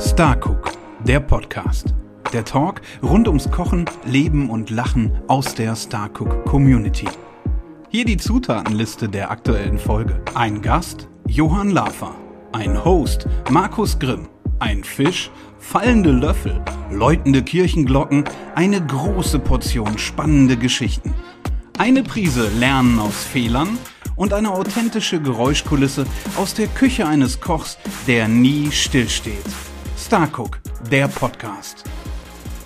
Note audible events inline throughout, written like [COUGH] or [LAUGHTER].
Starcook, der Podcast. Der Talk rund ums Kochen, Leben und Lachen aus der Starcook Community. Hier die Zutatenliste der aktuellen Folge. Ein Gast, Johann Lafer. Ein Host, Markus Grimm. Ein Fisch, fallende Löffel, läutende Kirchenglocken, eine große Portion spannende Geschichten. Eine Prise Lernen aus Fehlern und eine authentische Geräuschkulisse aus der Küche eines Kochs, der nie stillsteht. Starcook, der Podcast.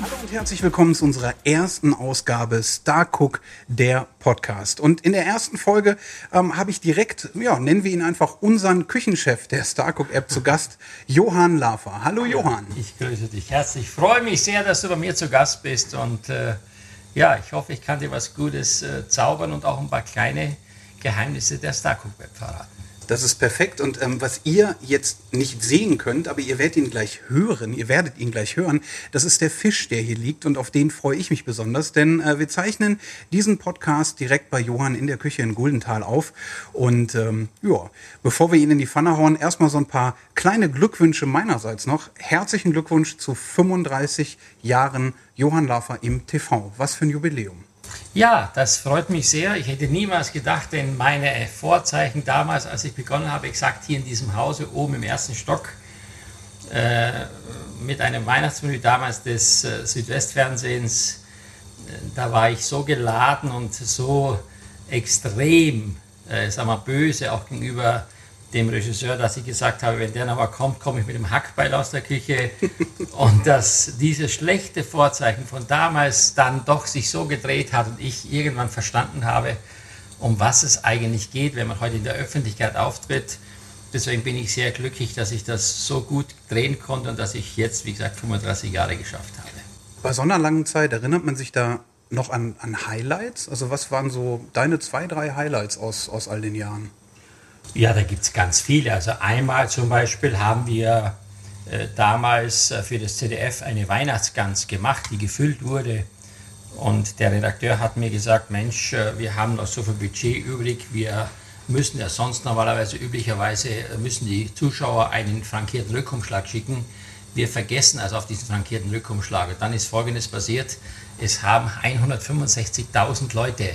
Hallo und herzlich willkommen zu unserer ersten Ausgabe Starcook, der Podcast. Und in der ersten Folge ähm, habe ich direkt, ja, nennen wir ihn einfach unseren Küchenchef der Starcook App zu Gast, Johann Lafer. Hallo Johann. Ich grüße dich herzlich. Ich freue mich sehr, dass du bei mir zu Gast bist und äh, ja, ich hoffe, ich kann dir was Gutes äh, zaubern und auch ein paar kleine Geheimnisse der Starcook Web verraten. Das ist perfekt. Und ähm, was ihr jetzt nicht sehen könnt, aber ihr werdet ihn gleich hören, ihr werdet ihn gleich hören, das ist der Fisch, der hier liegt und auf den freue ich mich besonders, denn äh, wir zeichnen diesen Podcast direkt bei Johann in der Küche in Guldenthal auf. Und ähm, ja, bevor wir ihn in die Pfanne hauen, erstmal so ein paar kleine Glückwünsche meinerseits noch. Herzlichen Glückwunsch zu 35 Jahren Johann Lafer im TV. Was für ein Jubiläum. Ja, das freut mich sehr. Ich hätte niemals gedacht, denn meine Vorzeichen damals, als ich begonnen habe, exakt hier in diesem Hause oben im ersten Stock äh, mit einem Weihnachtsmenü damals des äh, Südwestfernsehens, äh, da war ich so geladen und so extrem, äh, sag mal, böse auch gegenüber dem Regisseur, dass ich gesagt habe, wenn der nochmal kommt, komme ich mit dem Hackbeil aus der Küche. [LAUGHS] und dass dieses schlechte Vorzeichen von damals dann doch sich so gedreht hat und ich irgendwann verstanden habe, um was es eigentlich geht, wenn man heute in der Öffentlichkeit auftritt. Deswegen bin ich sehr glücklich, dass ich das so gut drehen konnte und dass ich jetzt, wie gesagt, 35 Jahre geschafft habe. Bei so einer langen Zeit erinnert man sich da noch an, an Highlights? Also was waren so deine zwei, drei Highlights aus, aus all den Jahren? Ja, da gibt es ganz viele. Also einmal zum Beispiel haben wir äh, damals äh, für das ZDF eine Weihnachtsgans gemacht, die gefüllt wurde. Und der Redakteur hat mir gesagt, Mensch, äh, wir haben noch so viel Budget übrig, wir müssen ja sonst normalerweise üblicherweise müssen die Zuschauer einen frankierten Rückumschlag schicken. Wir vergessen also auf diesen frankierten Rückumschlag. Und dann ist Folgendes passiert, es haben 165.000 Leute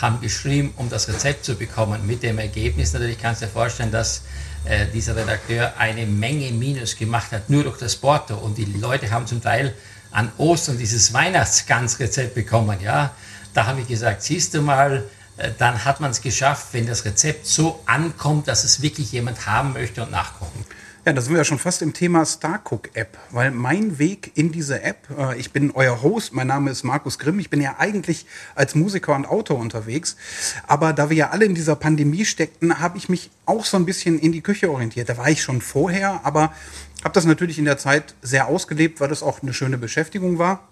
haben geschrieben, um das Rezept zu bekommen. Mit dem Ergebnis natürlich kannst du dir vorstellen, dass äh, dieser Redakteur eine Menge Minus gemacht hat, nur durch das Porto. Und die Leute haben zum Teil an Ostern dieses Weihnachtsgansrezept bekommen. Ja, da habe ich gesagt, siehst du mal, äh, dann hat man es geschafft, wenn das Rezept so ankommt, dass es wirklich jemand haben möchte und nachkochen. Ja, da sind wir ja schon fast im Thema Starcook-App, weil mein Weg in diese App, äh, ich bin euer Host, mein Name ist Markus Grimm, ich bin ja eigentlich als Musiker und Autor unterwegs, aber da wir ja alle in dieser Pandemie steckten, habe ich mich auch so ein bisschen in die Küche orientiert. Da war ich schon vorher, aber habe das natürlich in der Zeit sehr ausgelebt, weil das auch eine schöne Beschäftigung war.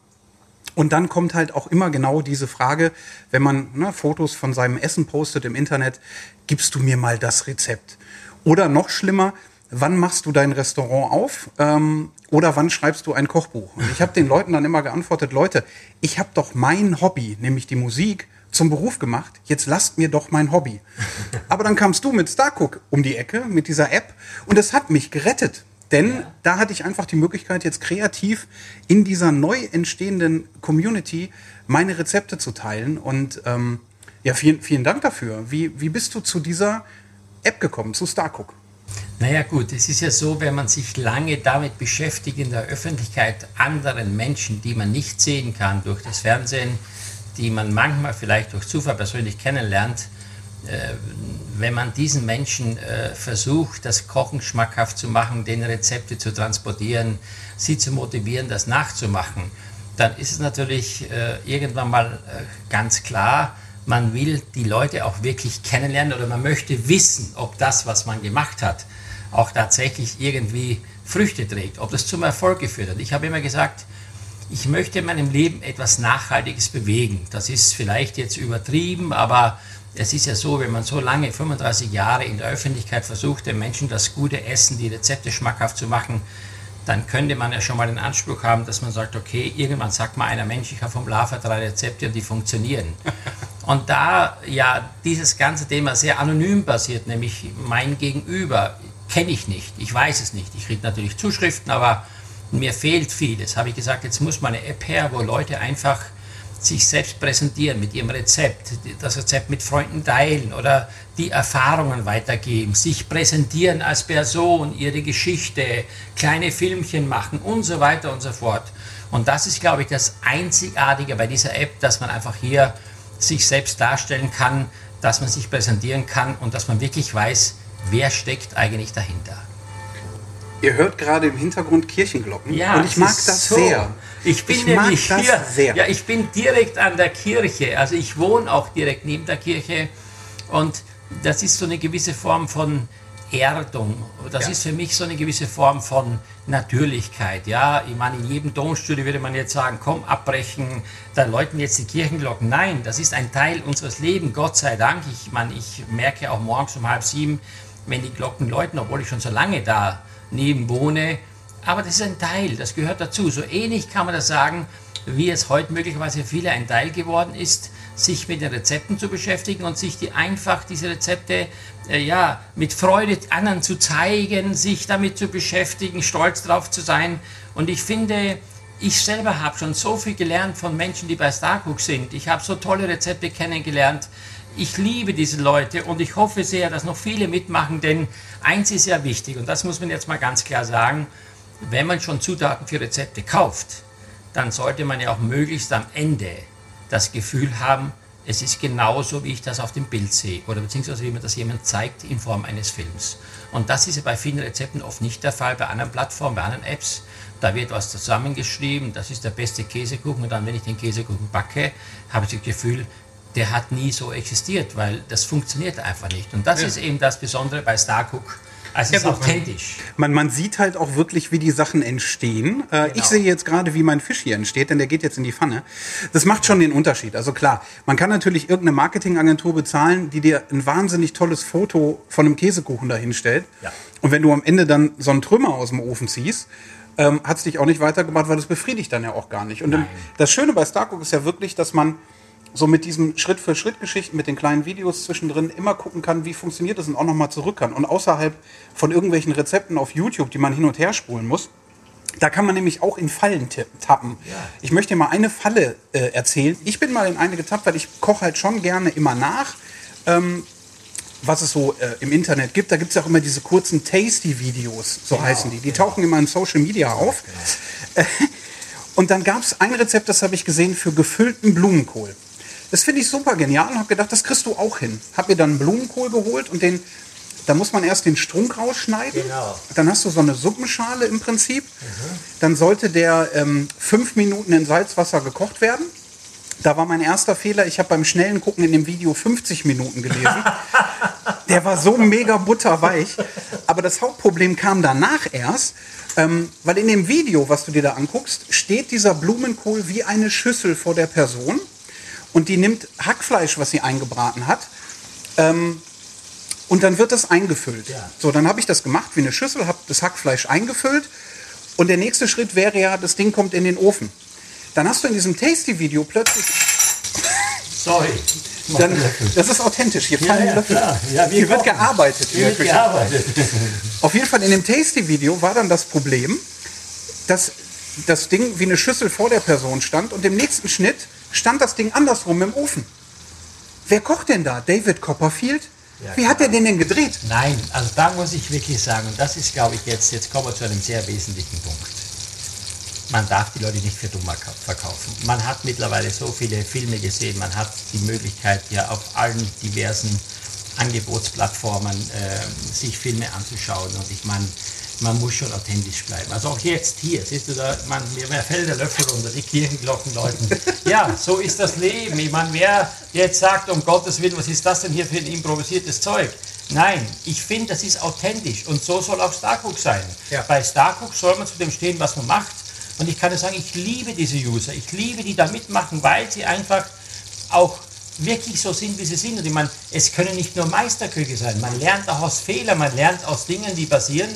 Und dann kommt halt auch immer genau diese Frage, wenn man ne, Fotos von seinem Essen postet im Internet, gibst du mir mal das Rezept? Oder noch schlimmer, wann machst du dein Restaurant auf ähm, oder wann schreibst du ein Kochbuch? Und ich habe den Leuten dann immer geantwortet, Leute, ich habe doch mein Hobby, nämlich die Musik, zum Beruf gemacht. Jetzt lasst mir doch mein Hobby. [LAUGHS] Aber dann kamst du mit Starcook um die Ecke, mit dieser App, und es hat mich gerettet. Denn ja. da hatte ich einfach die Möglichkeit, jetzt kreativ in dieser neu entstehenden Community meine Rezepte zu teilen. Und ähm, ja, vielen, vielen Dank dafür. Wie, wie bist du zu dieser App gekommen, zu Starcook? Naja gut, es ist ja so, wenn man sich lange damit beschäftigt in der Öffentlichkeit, anderen Menschen, die man nicht sehen kann durch das Fernsehen, die man manchmal vielleicht durch Zufall persönlich kennenlernt, äh, wenn man diesen Menschen äh, versucht, das Kochen schmackhaft zu machen, den Rezepte zu transportieren, sie zu motivieren, das nachzumachen, dann ist es natürlich äh, irgendwann mal ganz klar, man will die Leute auch wirklich kennenlernen oder man möchte wissen, ob das, was man gemacht hat, auch tatsächlich irgendwie Früchte trägt, ob das zum Erfolg geführt hat. Ich habe immer gesagt, ich möchte in meinem Leben etwas Nachhaltiges bewegen. Das ist vielleicht jetzt übertrieben, aber es ist ja so, wenn man so lange, 35 Jahre in der Öffentlichkeit versucht, den Menschen das gute Essen, die Rezepte schmackhaft zu machen, dann könnte man ja schon mal den Anspruch haben, dass man sagt, okay, irgendwann sagt mal einer Mensch, ich habe vom Lava drei Rezepte und die funktionieren. [LAUGHS] Und da ja dieses ganze Thema sehr anonym basiert, nämlich mein Gegenüber, kenne ich nicht, ich weiß es nicht. Ich kriege natürlich Zuschriften, aber mir fehlt vieles. Habe ich gesagt, jetzt muss mal eine App her, wo Leute einfach sich selbst präsentieren mit ihrem Rezept, das Rezept mit Freunden teilen oder die Erfahrungen weitergeben, sich präsentieren als Person, ihre Geschichte, kleine Filmchen machen und so weiter und so fort. Und das ist, glaube ich, das Einzigartige bei dieser App, dass man einfach hier sich selbst darstellen kann, dass man sich präsentieren kann und dass man wirklich weiß, wer steckt eigentlich dahinter. Ihr hört gerade im Hintergrund Kirchenglocken ja, und ich mag das so. sehr. Ich bin ich nämlich hier, sehr. ja, ich bin direkt an der Kirche, also ich wohne auch direkt neben der Kirche und das ist so eine gewisse Form von Erdung. Das ja. ist für mich so eine gewisse Form von Natürlichkeit. Ja, ich meine, in jedem Domstudio würde man jetzt sagen, komm, abbrechen, da läuten jetzt die Kirchenglocken. Nein, das ist ein Teil unseres Lebens, Gott sei Dank. Ich meine, ich merke auch morgens um halb sieben, wenn die Glocken läuten, obwohl ich schon so lange da neben wohne. Aber das ist ein Teil, das gehört dazu. So ähnlich kann man das sagen, wie es heute möglicherweise viele ein Teil geworden ist, sich mit den Rezepten zu beschäftigen und sich die einfach diese Rezepte äh, ja mit Freude anderen zu zeigen, sich damit zu beschäftigen, stolz drauf zu sein. Und ich finde, ich selber habe schon so viel gelernt von Menschen, die bei Starcook sind. Ich habe so tolle Rezepte kennengelernt. Ich liebe diese Leute und ich hoffe sehr, dass noch viele mitmachen, denn eins ist ja wichtig und das muss man jetzt mal ganz klar sagen, wenn man schon Zutaten für Rezepte kauft, dann sollte man ja auch möglichst am Ende das Gefühl haben, es ist genauso, wie ich das auf dem Bild sehe oder beziehungsweise wie mir das jemand zeigt in Form eines Films. Und das ist ja bei vielen Rezepten oft nicht der Fall, bei anderen Plattformen, bei anderen Apps. Da wird was zusammengeschrieben, das ist der beste Käsekuchen und dann, wenn ich den Käsekuchen backe, habe ich das Gefühl, der hat nie so existiert, weil das funktioniert einfach nicht. Und das ja. ist eben das Besondere bei Starcook also es ist authentisch. Man, man, sieht halt auch wirklich, wie die Sachen entstehen. Äh, genau. Ich sehe jetzt gerade, wie mein Fisch hier entsteht, denn der geht jetzt in die Pfanne. Das macht schon den Unterschied. Also klar, man kann natürlich irgendeine Marketingagentur bezahlen, die dir ein wahnsinnig tolles Foto von einem Käsekuchen dahinstellt. Ja. Und wenn du am Ende dann so einen Trümmer aus dem Ofen ziehst, ähm, hat es dich auch nicht weitergebracht, weil das befriedigt dann ja auch gar nicht. Und dann, das Schöne bei Starcook ist ja wirklich, dass man so mit diesen Schritt-für-Schritt-Geschichten, mit den kleinen Videos zwischendrin immer gucken kann, wie funktioniert das und auch nochmal zurück kann. Und außerhalb von irgendwelchen Rezepten auf YouTube, die man hin und her spulen muss, da kann man nämlich auch in Fallen tappen. Ja. Ich möchte dir mal eine Falle äh, erzählen. Ich bin mal in eine getappt, weil ich koche halt schon gerne immer nach. Ähm, was es so äh, im Internet gibt, da gibt es auch immer diese kurzen Tasty-Videos, so genau, heißen die. Die genau. tauchen immer in Social Media auf. Genau. [LAUGHS] und dann gab es ein Rezept, das habe ich gesehen, für gefüllten Blumenkohl. Das finde ich super genial und habe gedacht, das kriegst du auch hin. Habe mir dann Blumenkohl geholt und den, da muss man erst den Strunk rausschneiden. Genau. Dann hast du so eine Suppenschale im Prinzip. Mhm. Dann sollte der ähm, fünf Minuten in Salzwasser gekocht werden. Da war mein erster Fehler. Ich habe beim schnellen Gucken in dem Video 50 Minuten gelesen. [LAUGHS] Der war so mega butterweich. Aber das Hauptproblem kam danach erst, ähm, weil in dem Video, was du dir da anguckst, steht dieser Blumenkohl wie eine Schüssel vor der Person und die nimmt Hackfleisch, was sie eingebraten hat, ähm, und dann wird das eingefüllt. Ja. So, dann habe ich das gemacht wie eine Schüssel, habe das Hackfleisch eingefüllt und der nächste Schritt wäre ja, das Ding kommt in den Ofen. Dann hast du in diesem Tasty-Video plötzlich... [LAUGHS] Sorry. Dann, das ist authentisch. Hier fallen ja, Löffel. Ja, hier wird gearbeitet. Hier wird gearbeitet. [LAUGHS] Auf jeden Fall in dem Tasty-Video war dann das Problem, dass das Ding wie eine Schüssel vor der Person stand und im nächsten Schnitt stand das Ding andersrum im Ofen. Wer kocht denn da? David Copperfield? Ja, Wie hat er den denn gedreht? Nein, also da muss ich wirklich sagen, und das ist, glaube ich, jetzt, jetzt kommen wir zu einem sehr wesentlichen Punkt. Man darf die Leute nicht für dumm verkaufen. Man hat mittlerweile so viele Filme gesehen, man hat die Möglichkeit, ja auf allen diversen Angebotsplattformen äh, sich Filme anzuschauen. Und ich meine, man muss schon authentisch bleiben. Also auch jetzt hier, siehst du da, man, mir fällt der Löffel runter, die Kirchenglocken läuten. Ja, so ist das Leben. Ich meine, wer jetzt sagt, um Gottes Willen, was ist das denn hier für ein improvisiertes Zeug? Nein, ich finde, das ist authentisch und so soll auch Starcook sein. Ja. Bei Starcook soll man zu dem stehen, was man macht. Und ich kann dir sagen, ich liebe diese User, ich liebe die da mitmachen, weil sie einfach auch wirklich so sind, wie sie sind. Und ich meine, es können nicht nur Meisterküche sein. Man lernt auch aus Fehlern, man lernt aus Dingen, die passieren.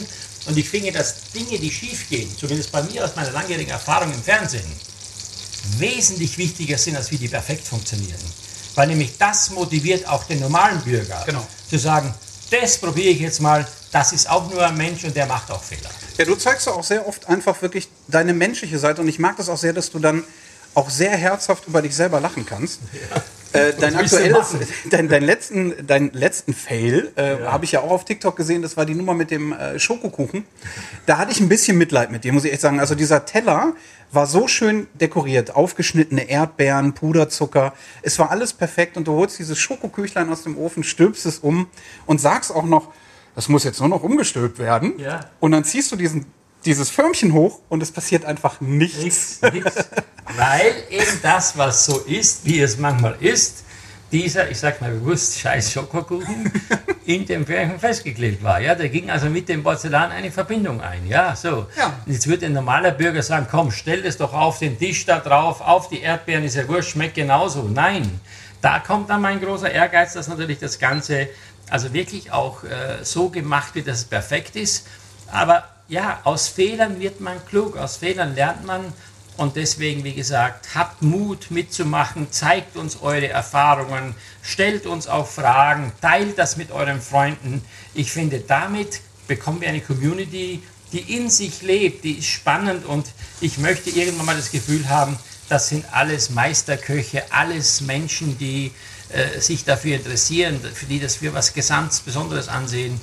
Und ich finde, dass Dinge, die schief gehen, zumindest bei mir aus meiner langjährigen Erfahrung im Fernsehen, wesentlich wichtiger sind, als wie die perfekt funktionieren. Weil nämlich das motiviert auch den normalen Bürger, genau. zu sagen, das probiere ich jetzt mal. Das ist auch nur ein Mensch und der macht auch Fehler. Ja, du zeigst auch sehr oft einfach wirklich deine menschliche Seite und ich mag das auch sehr, dass du dann auch sehr herzhaft über dich selber lachen kannst. Ja. Äh, dein aktuelles, [LAUGHS] dein, dein, letzten, dein letzten Fail äh, ja. habe ich ja auch auf TikTok gesehen, das war die Nummer mit dem äh, Schokokuchen. Da hatte ich ein bisschen Mitleid mit dir, muss ich echt sagen. Also dieser Teller war so schön dekoriert, aufgeschnittene Erdbeeren, Puderzucker. Es war alles perfekt und du holst dieses Schokoküchlein aus dem Ofen, stülpst es um und sagst auch noch, das muss jetzt nur noch umgestülpt werden. Ja. Und dann ziehst du diesen dieses Förmchen hoch und es passiert einfach nichts. nichts, nichts. Weil eben das, was so ist, wie es manchmal ist, dieser, ich sag mal bewusst, scheiß Schokokuchen in dem Förmchen festgeklebt war. Ja, der ging also mit dem Porzellan eine Verbindung ein. Ja, so. Ja. Jetzt würde ein normaler Bürger sagen, komm, stell das doch auf den Tisch da drauf, auf die Erdbeeren, ist ja wurscht, schmeckt genauso. Nein, da kommt dann mein großer Ehrgeiz, dass natürlich das Ganze also wirklich auch äh, so gemacht wird, dass es perfekt ist. Aber ja, aus Fehlern wird man klug, aus Fehlern lernt man. Und deswegen, wie gesagt, habt Mut mitzumachen, zeigt uns eure Erfahrungen, stellt uns auch Fragen, teilt das mit euren Freunden. Ich finde, damit bekommen wir eine Community, die in sich lebt, die ist spannend und ich möchte irgendwann mal das Gefühl haben, das sind alles Meisterköche, alles Menschen, die äh, sich dafür interessieren, für die das für was ganz Besonderes ansehen.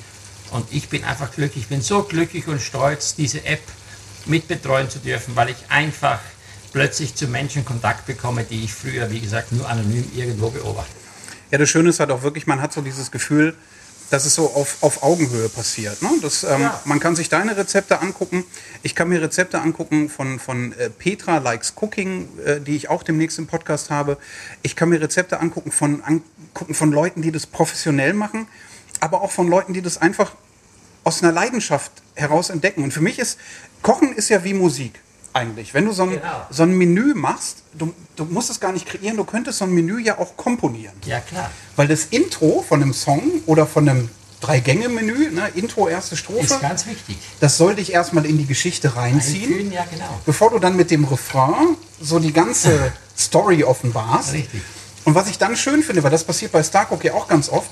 Und ich bin einfach glücklich, ich bin so glücklich und stolz, diese App mitbetreuen zu dürfen, weil ich einfach plötzlich zu Menschen Kontakt bekomme, die ich früher, wie gesagt, nur anonym irgendwo beobachte. Ja, das Schöne ist halt auch wirklich, man hat so dieses Gefühl, dass es so auf, auf Augenhöhe passiert. Ne? Das, ähm, ja. Man kann sich deine Rezepte angucken. Ich kann mir Rezepte angucken von, von äh, Petra Likes Cooking, äh, die ich auch demnächst im Podcast habe. Ich kann mir Rezepte angucken von, angucken von Leuten, die das professionell machen aber auch von Leuten, die das einfach aus einer Leidenschaft heraus entdecken. Und für mich ist, Kochen ist ja wie Musik eigentlich. Wenn du so ein, genau. so ein Menü machst, du, du musst es gar nicht kreieren, du könntest so ein Menü ja auch komponieren. Ja, klar. Weil das Intro von einem Song oder von einem Drei-Gänge-Menü, ne, Intro, erste Strophe. Ist ganz wichtig. Das soll dich erstmal in die Geschichte reinziehen. Einfühlen, ja, genau. Bevor du dann mit dem Refrain so die ganze [LAUGHS] Story offenbarst. Richtig. Und was ich dann schön finde, weil das passiert bei Starcock ja auch ganz oft,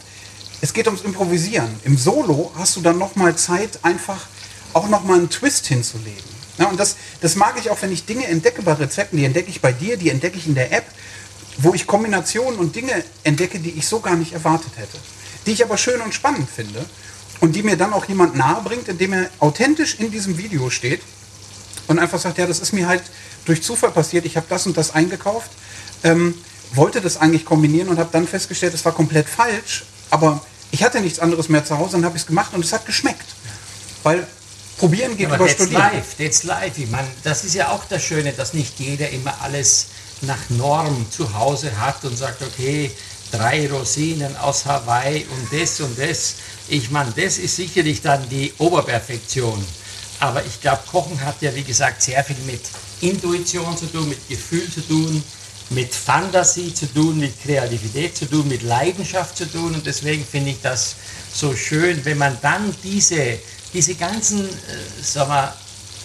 es geht ums Improvisieren. Im Solo hast du dann nochmal Zeit, einfach auch nochmal einen Twist hinzulegen. Ja, und das, das mag ich auch, wenn ich Dinge entdecke bei Rezepten, die entdecke ich bei dir, die entdecke ich in der App, wo ich Kombinationen und Dinge entdecke, die ich so gar nicht erwartet hätte. Die ich aber schön und spannend finde und die mir dann auch jemand nahe bringt, indem er authentisch in diesem Video steht und einfach sagt, ja, das ist mir halt durch Zufall passiert, ich habe das und das eingekauft, ähm, wollte das eigentlich kombinieren und habe dann festgestellt, es war komplett falsch, aber ich hatte nichts anderes mehr zu Hause und habe es gemacht und es hat geschmeckt. Weil probieren geht ja, über Studieren. Live, that's live. Ich meine, das ist ja auch das Schöne, dass nicht jeder immer alles nach Norm zu Hause hat und sagt, okay, drei Rosinen aus Hawaii und das und das. Ich meine, das ist sicherlich dann die Oberperfektion. Aber ich glaube, Kochen hat ja, wie gesagt, sehr viel mit Intuition zu tun, mit Gefühl zu tun, mit Fantasie zu tun, mit Kreativität zu tun, mit Leidenschaft zu tun. Und deswegen finde ich das so schön, wenn man dann diese, diese ganzen äh, sagen wir,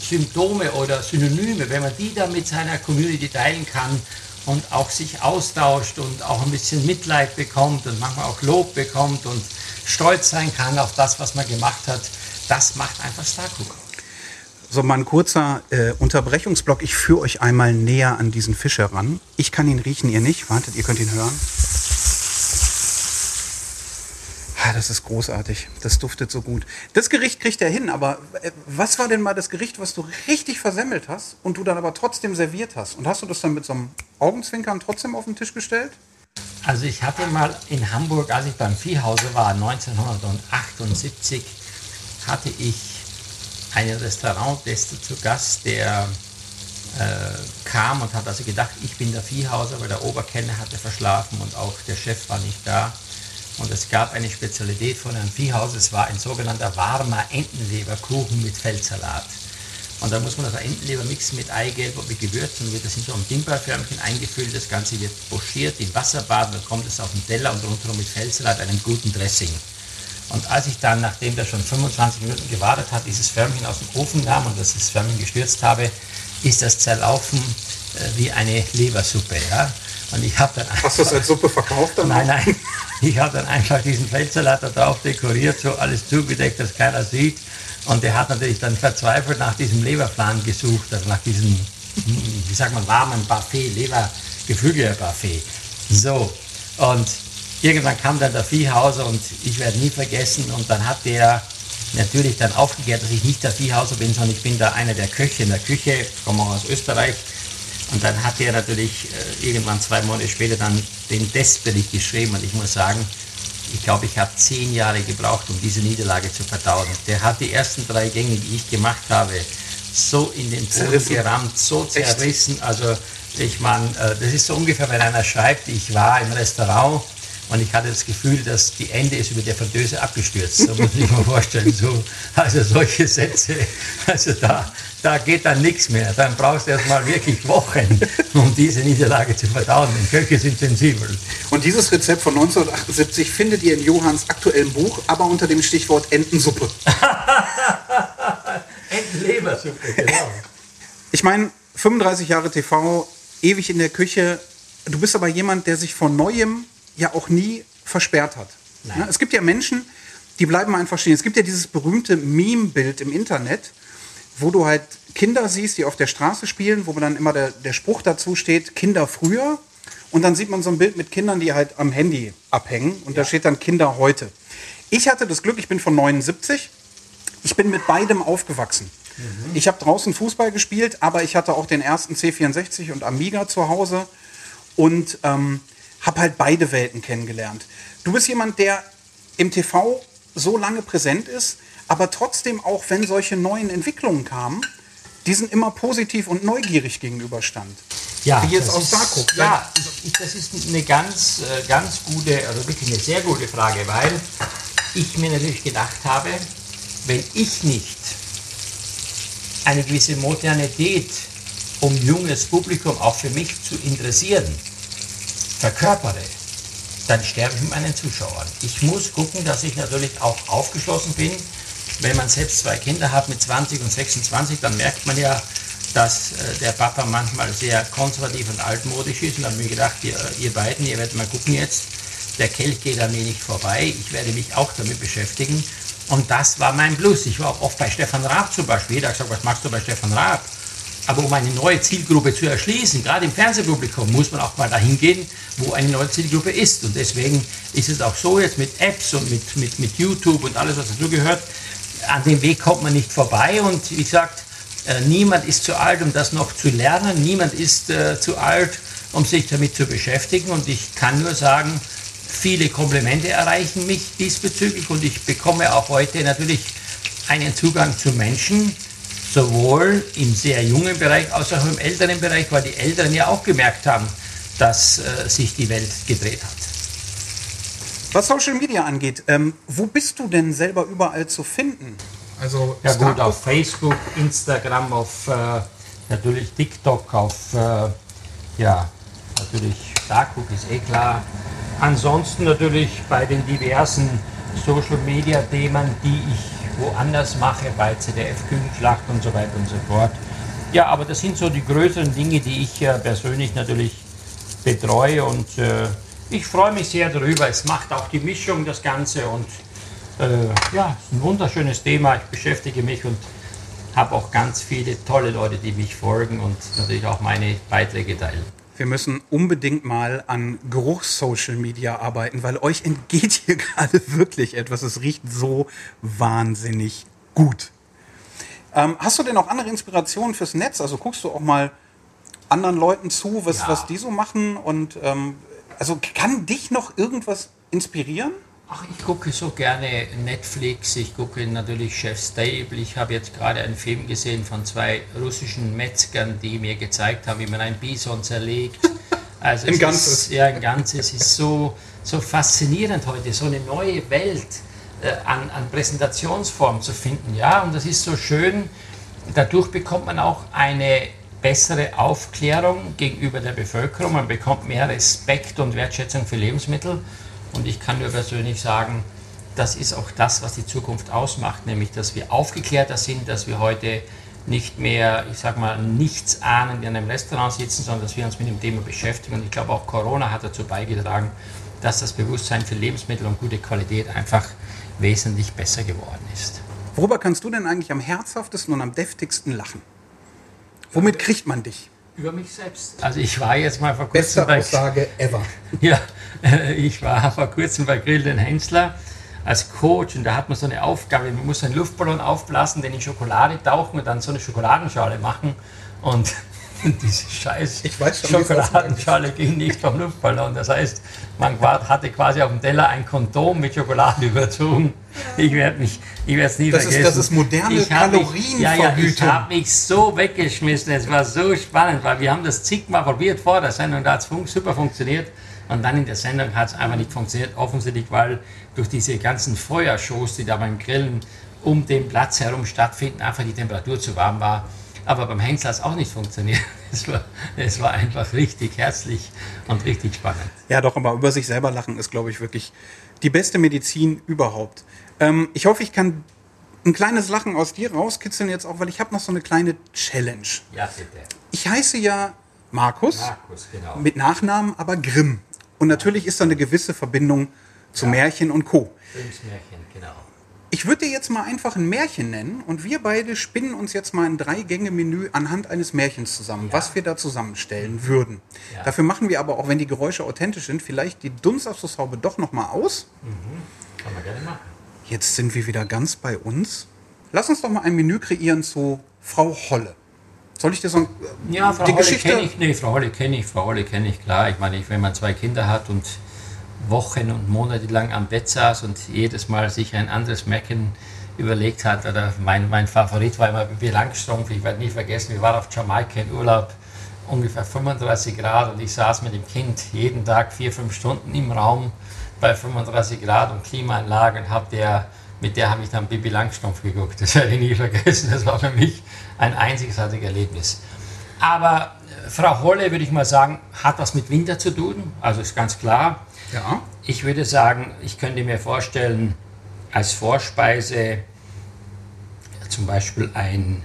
Symptome oder Synonyme, wenn man die dann mit seiner Community teilen kann und auch sich austauscht und auch ein bisschen Mitleid bekommt und manchmal auch Lob bekommt und stolz sein kann auf das, was man gemacht hat, das macht einfach Starcook. So, mal ein kurzer äh, Unterbrechungsblock. Ich führe euch einmal näher an diesen Fisch heran. Ich kann ihn riechen, ihr nicht. Wartet, ihr könnt ihn hören. Ah, das ist großartig. Das duftet so gut. Das Gericht kriegt er hin, aber äh, was war denn mal das Gericht, was du richtig versemmelt hast und du dann aber trotzdem serviert hast? Und hast du das dann mit so einem Augenzwinkern trotzdem auf den Tisch gestellt? Also ich hatte mal in Hamburg, als ich beim Viehhause war, 1978, hatte ich einen Restaurantgäste zu Gast, der äh, kam und hat also gedacht, ich bin der Viehhauser, weil der Oberkenner hatte verschlafen und auch der Chef war nicht da. Und es gab eine Spezialität von einem Viehhaus, es war ein sogenannter warmer Entenleberkuchen mit Feldsalat. Und da muss man also Entenleber mixen mit Eigelb und mit Gewürzen, wird das in so einem Dimperförmchen eingefüllt, das Ganze wird pochiert in Wasserbad, dann kommt es auf den Teller und rundherum mit Feldsalat, einem guten Dressing. Und als ich dann, nachdem der schon 25 Minuten gewartet hat, dieses Förmchen aus dem Ofen nahm und das Förmchen gestürzt habe, ist das zerlaufen äh, wie eine Lebersuppe. Ja? Und ich habe dann Hast du das als Suppe verkauft? Dann nein, nein. [LAUGHS] Ich habe dann einfach diesen Feldsalat da drauf dekoriert, so alles zugedeckt, dass keiner sieht. Und der hat natürlich dann verzweifelt nach diesem Leberplan gesucht, also nach diesem, wie sagt man, warmen Buffet, Lebergeflügel-Buffet. So, und irgendwann kam dann der Viehhauser und ich werde nie vergessen, und dann hat der natürlich dann aufgeklärt, dass ich nicht der Viehhauser bin, sondern ich bin da einer der Köche in der Küche, komme auch aus Österreich. Und dann hat er natürlich äh, irgendwann zwei Monate später dann den Testbericht geschrieben und ich muss sagen, ich glaube, ich habe zehn Jahre gebraucht, um diese Niederlage zu verdauen. Der hat die ersten drei Gänge, die ich gemacht habe, so in den Boden gerammt, so zerrissen. Echt? Also ich meine, äh, das ist so ungefähr, wenn einer schreibt, ich war im Restaurant und ich hatte das Gefühl, dass die Ende ist über der Fritteuse abgestürzt. So muss ich mir [LAUGHS] vorstellen. So, also solche Sätze, also da, da geht dann nichts mehr. Dann brauchst du erst mal wirklich Wochen, um diese Niederlage zu verdauen. Die Köche sind sensibel. Und dieses Rezept von 1978 findet ihr in Johanns aktuellem Buch, aber unter dem Stichwort Entensuppe. [LAUGHS] Entenlebersuppe, genau. Ich meine, 35 Jahre TV, ewig in der Küche. Du bist aber jemand, der sich vor Neuem ja auch nie versperrt hat. Nein. Ne? Es gibt ja Menschen, die bleiben einfach stehen. Es gibt ja dieses berühmte Meme-Bild im Internet, wo du halt Kinder siehst, die auf der Straße spielen, wo dann immer der, der Spruch dazu steht, Kinder früher. Und dann sieht man so ein Bild mit Kindern, die halt am Handy abhängen. Und ja. da steht dann Kinder heute. Ich hatte das Glück, ich bin von 79. Ich bin mit beidem aufgewachsen. Mhm. Ich habe draußen Fußball gespielt, aber ich hatte auch den ersten C64 und Amiga zu Hause. Und ähm, habe halt beide Welten kennengelernt. Du bist jemand, der im TV so lange präsent ist, aber trotzdem auch, wenn solche neuen Entwicklungen kamen, diesen immer positiv und neugierig gegenüberstand. Ja, Wie jetzt aus da guckt. Ja, das ist eine ganz, äh, ganz gute, also wirklich eine sehr gute Frage, weil ich mir natürlich gedacht habe, wenn ich nicht eine gewisse Modernität, um junges Publikum auch für mich zu interessieren, verkörpere, dann sterbe ich mit meinen Zuschauern. Ich muss gucken, dass ich natürlich auch aufgeschlossen bin. Wenn man selbst zwei Kinder hat mit 20 und 26, dann merkt man ja, dass äh, der Papa manchmal sehr konservativ und altmodisch ist. Und dann habe ich mir gedacht, ihr, ihr beiden, ihr werdet mal gucken jetzt, der Kelch geht an mir nicht vorbei. Ich werde mich auch damit beschäftigen. Und das war mein Plus. Ich war auch oft bei Stefan Raab zum Beispiel. Jeder hat gesagt, was machst du bei Stefan Raab? Aber um eine neue Zielgruppe zu erschließen, gerade im Fernsehpublikum, muss man auch mal dahin gehen, wo eine neue Zielgruppe ist. Und deswegen ist es auch so jetzt mit Apps und mit, mit, mit YouTube und alles, was dazugehört. An dem Weg kommt man nicht vorbei. Und wie gesagt, äh, niemand ist zu alt, um das noch zu lernen. Niemand ist äh, zu alt, um sich damit zu beschäftigen. Und ich kann nur sagen, viele Komplimente erreichen mich diesbezüglich. Und ich bekomme auch heute natürlich einen Zugang zu Menschen, sowohl im sehr jungen Bereich als auch im älteren Bereich, weil die Älteren ja auch gemerkt haben, dass äh, sich die Welt gedreht hat. Was Social Media angeht, ähm, wo bist du denn selber überall zu finden? Also ja gut, auf Facebook, Instagram, auf äh, natürlich TikTok, auf äh, ja natürlich Darkbook ist eh klar. Ansonsten natürlich bei den diversen Social Media Themen, die ich woanders mache, bei ZDF Küchenschlacht und so weiter und so fort. Ja, aber das sind so die größeren Dinge, die ich äh, persönlich natürlich betreue und äh, ich freue mich sehr darüber. Es macht auch die Mischung das Ganze und äh, ja, ist ein wunderschönes Thema. Ich beschäftige mich und habe auch ganz viele tolle Leute, die mich folgen und natürlich auch meine Beiträge teilen wir müssen unbedingt mal an Geruchs-Social Media arbeiten, weil euch entgeht [LAUGHS] hier gerade wirklich etwas. Es riecht so wahnsinnig gut. Ähm, hast du denn auch andere Inspirationen fürs Netz? Also guckst du auch mal anderen Leuten zu, was, ja. was die so machen? Und ähm, also kann dich noch irgendwas inspirieren? Ach, ich gucke so gerne Netflix, ich gucke natürlich Chef Stable. Ich habe jetzt gerade einen Film gesehen von zwei russischen Metzgern, die mir gezeigt haben, wie man ein Bison zerlegt. [LAUGHS] Also Im Ganzes. ja, ein Ganzes ist so, so faszinierend heute, so eine neue Welt äh, an, an Präsentationsform zu finden. Ja, und das ist so schön. Dadurch bekommt man auch eine bessere Aufklärung gegenüber der Bevölkerung. Man bekommt mehr Respekt und Wertschätzung für Lebensmittel. Und ich kann nur persönlich sagen, das ist auch das, was die Zukunft ausmacht, nämlich dass wir aufgeklärter sind, dass wir heute nicht mehr, ich sag mal, nichts ahnen in einem Restaurant sitzen, sondern dass wir uns mit dem Thema beschäftigen. Und ich glaube, auch Corona hat dazu beigetragen, dass das Bewusstsein für Lebensmittel und gute Qualität einfach wesentlich besser geworden ist. Worüber kannst du denn eigentlich am herzhaftesten und am deftigsten lachen? Womit kriegt man dich? Über mich selbst. Also ich war jetzt mal vor kurzem Beste bei, Aussage ever. [LAUGHS] Ja, ich war vor kurzem bei Grill den Hensler als Coach und da hat man so eine Aufgabe, man muss einen Luftballon aufblasen, den in Schokolade tauchen und dann so eine Schokoladenschale machen und [LAUGHS] diese scheiß Schokoladenschale ging nicht vom Luftballon. Das heißt, man hatte quasi auf dem Teller ein Kondom mit Schokolade überzogen. Ich werde mich, ich werde es nie das vergessen. Ist, das ist moderne Kalorienvergütung. Ja, ja, ich habe mich so weggeschmissen. Es war so spannend, weil wir haben das zigmal probiert vor der Sendung, da hat es super funktioniert. Und dann in der Sendung hat es einfach nicht funktioniert, offensichtlich, weil durch diese ganzen Feuershows, die da beim Grillen um den Platz herum stattfinden, einfach die Temperatur zu warm war. Aber beim Hengst hat es auch nicht funktioniert. [LAUGHS] Es war, es war einfach richtig herzlich und richtig spannend. Ja, doch, aber über sich selber lachen ist, glaube ich, wirklich die beste Medizin überhaupt. Ähm, ich hoffe, ich kann ein kleines Lachen aus dir rauskitzeln jetzt auch, weil ich habe noch so eine kleine Challenge. Ja, bitte. Ich heiße ja Markus, Markus genau. mit Nachnamen aber Grimm. Und natürlich ist da eine gewisse Verbindung zu ja. Märchen und Co. Grimms Märchen, genau. Ich würde dir jetzt mal einfach ein Märchen nennen und wir beide spinnen uns jetzt mal ein Drei-Gänge-Menü anhand eines Märchens zusammen, ja. was wir da zusammenstellen würden. Ja. Dafür machen wir aber, auch wenn die Geräusche authentisch sind, vielleicht die Dunstabschlusshaube doch nochmal aus. Mhm. Kann man gerne machen. Jetzt sind wir wieder ganz bei uns. Lass uns doch mal ein Menü kreieren zu Frau Holle. Soll ich dir sagen, ja, Frau die Holle Geschichte? Kenn ich, nee, Frau Holle kenne ich, Frau Holle kenne ich, klar. Ich meine, wenn man zwei Kinder hat und Wochen und Monate lang am Bett saß und jedes Mal sich ein anderes Märchen überlegt hat. Oder mein, mein Favorit war immer Bibi Langstrumpf. Ich werde nie vergessen, wir waren auf Jamaika in Urlaub, ungefähr 35 Grad und ich saß mit dem Kind jeden Tag vier, fünf Stunden im Raum bei 35 Grad und Klimaanlage und hab der, mit der habe ich dann Bibi Langstrumpf geguckt. Das werde ich nie vergessen. Das war für mich ein einzigartiges Erlebnis. Aber äh, Frau Holle, würde ich mal sagen, hat was mit Winter zu tun. Also ist ganz klar. Ja. Ich würde sagen, ich könnte mir vorstellen, als Vorspeise zum Beispiel ein,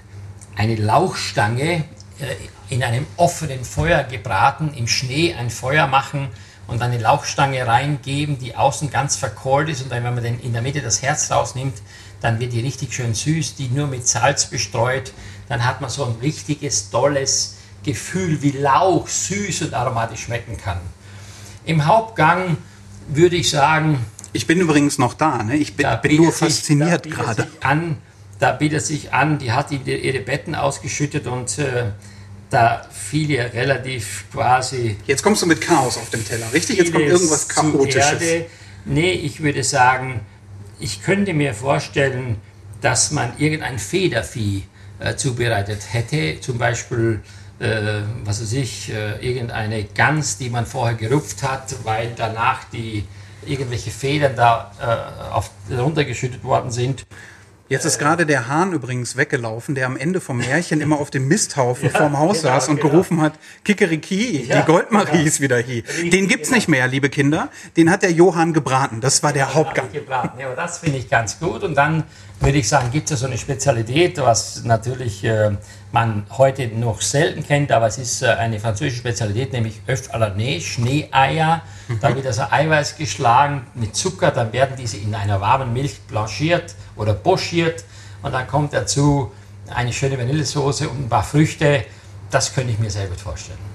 eine Lauchstange äh, in einem offenen Feuer gebraten, im Schnee ein Feuer machen und eine Lauchstange reingeben, die außen ganz verkohlt ist und dann, wenn man den in der Mitte das Herz rausnimmt, dann wird die richtig schön süß, die nur mit Salz bestreut. Dann hat man so ein richtiges, tolles Gefühl, wie Lauch süß und aromatisch schmecken kann. Im Hauptgang würde ich sagen. Ich bin übrigens noch da, ne? ich bin, bin nur sich, fasziniert gerade. Da bietet sich an, die hat ihre Betten ausgeschüttet und äh, da fiel ihr relativ quasi. Jetzt kommst du mit Chaos auf dem Teller, richtig? Jetzt kommt irgendwas Chaotisches. Nee, ich würde sagen, ich könnte mir vorstellen, dass man irgendein Federvieh äh, zubereitet hätte, zum Beispiel äh, was weiß ich, äh, irgendeine Gans, die man vorher gerupft hat, weil danach die irgendwelche Federn da äh, auf, runtergeschüttet worden sind. Jetzt ist gerade der Hahn übrigens weggelaufen, der am Ende vom Märchen immer auf dem Misthaufen ja, vorm Haus genau, saß und genau. gerufen hat, Kikeriki, ja, die Goldmarie ja. ist wieder hier. Den gibt's genau. nicht mehr, liebe Kinder. Den hat der Johann gebraten. Das war der Hauptgang. Gebraten. Ja, aber das finde ich ganz gut. Und dann würde ich sagen, gibt es so eine Spezialität, was natürlich äh, man heute noch selten kennt, aber es ist äh, eine französische Spezialität, nämlich Öff à la Nez, Schneeeier. Mhm. Da wird also Eiweiß geschlagen mit Zucker, dann werden diese in einer warmen Milch blanchiert oder pochiert und dann kommt dazu eine schöne Vanillesoße und ein paar Früchte. Das könnte ich mir sehr gut vorstellen.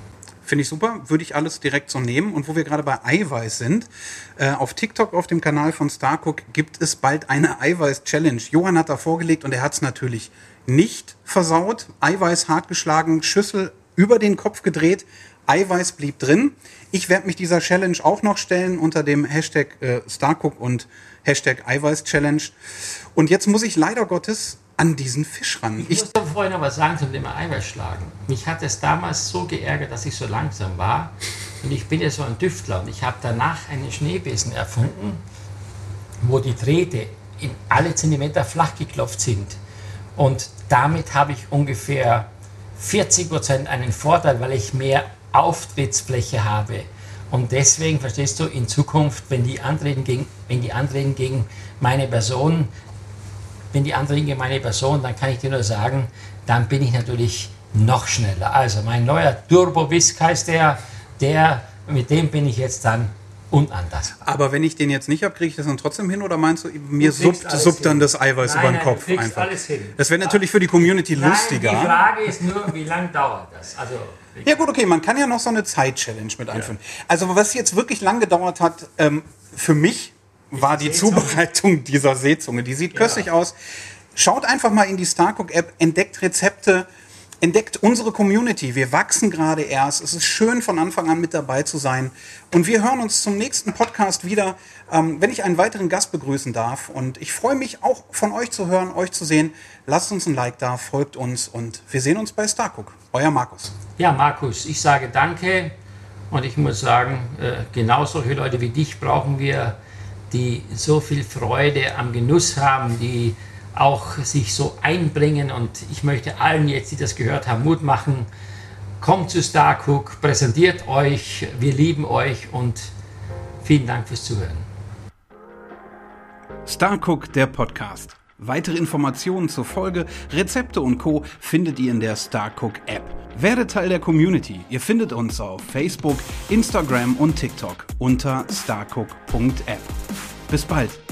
Finde ich super, würde ich alles direkt so nehmen. Und wo wir gerade bei Eiweiß sind, äh, auf TikTok, auf dem Kanal von Starcook, gibt es bald eine Eiweiß-Challenge. Johann hat da vorgelegt und er hat es natürlich nicht versaut. Eiweiß hart geschlagen, Schüssel über den Kopf gedreht, Eiweiß blieb drin. Ich werde mich dieser Challenge auch noch stellen unter dem Hashtag äh, Starcook und Hashtag Eiweiß-Challenge. Und jetzt muss ich leider Gottes an diesen Fisch ran. Ich, ich muss doch vorhin noch was sagen zum Thema Eiweiß schlagen. Mich hat es damals so geärgert, dass ich so langsam war. Und ich bin ja so ein Düftler. Und ich habe danach einen Schneebesen erfunden, wo die Drähte in alle Zentimeter flach geklopft sind. Und damit habe ich ungefähr 40 Prozent einen Vorteil, weil ich mehr Auftrittsfläche habe. Und deswegen, verstehst du, in Zukunft, wenn die Anreden gegen, wenn die Anreden gegen meine Person wenn die andere gemeine Person, dann kann ich dir nur sagen, dann bin ich natürlich noch schneller. Also mein neuer Turbo Whisk heißt der, der, mit dem bin ich jetzt dann und anders. Aber wenn ich den jetzt nicht habe, kriege ich das dann trotzdem hin oder meinst du, mir suppt, suppt dann das Eiweiß nein, über den nein, Kopf du einfach? alles hin. Das wäre natürlich für die Community Nein, lustiger. die Frage ist nur, wie lange dauert das? Also, Ja gut, okay, man kann ja noch so eine Zeit-Challenge mit einführen. Also was jetzt wirklich lang gedauert hat, ähm, für mich war die Seezunge. Zubereitung dieser Seezunge. Die sieht köstlich aus. Schaut einfach mal in die Starcook-App, entdeckt Rezepte, entdeckt unsere Community. Wir wachsen gerade erst. Es ist schön, von Anfang an mit dabei zu sein. Und wir hören uns zum nächsten Podcast wieder, ähm, wenn ich einen weiteren Gast begrüßen darf. Und ich freue mich auch von euch zu hören, euch zu sehen. Lasst uns ein Like da, folgt uns und wir sehen uns bei Starcook. Euer Markus. Ja, Markus, ich sage danke und ich muss sagen, äh, genau solche Leute wie dich brauchen wir, die so viel Freude am Genuss haben, die auch sich so einbringen und ich möchte allen jetzt, die das gehört haben, Mut machen. Kommt zu Starcook, präsentiert euch, wir lieben euch und vielen Dank fürs Zuhören. Starcook, der Podcast. Weitere Informationen zur Folge, Rezepte und Co. findet ihr in der Starcook App. Werdet Teil der Community. Ihr findet uns auf Facebook, Instagram und TikTok unter starcook.app. Bis bald.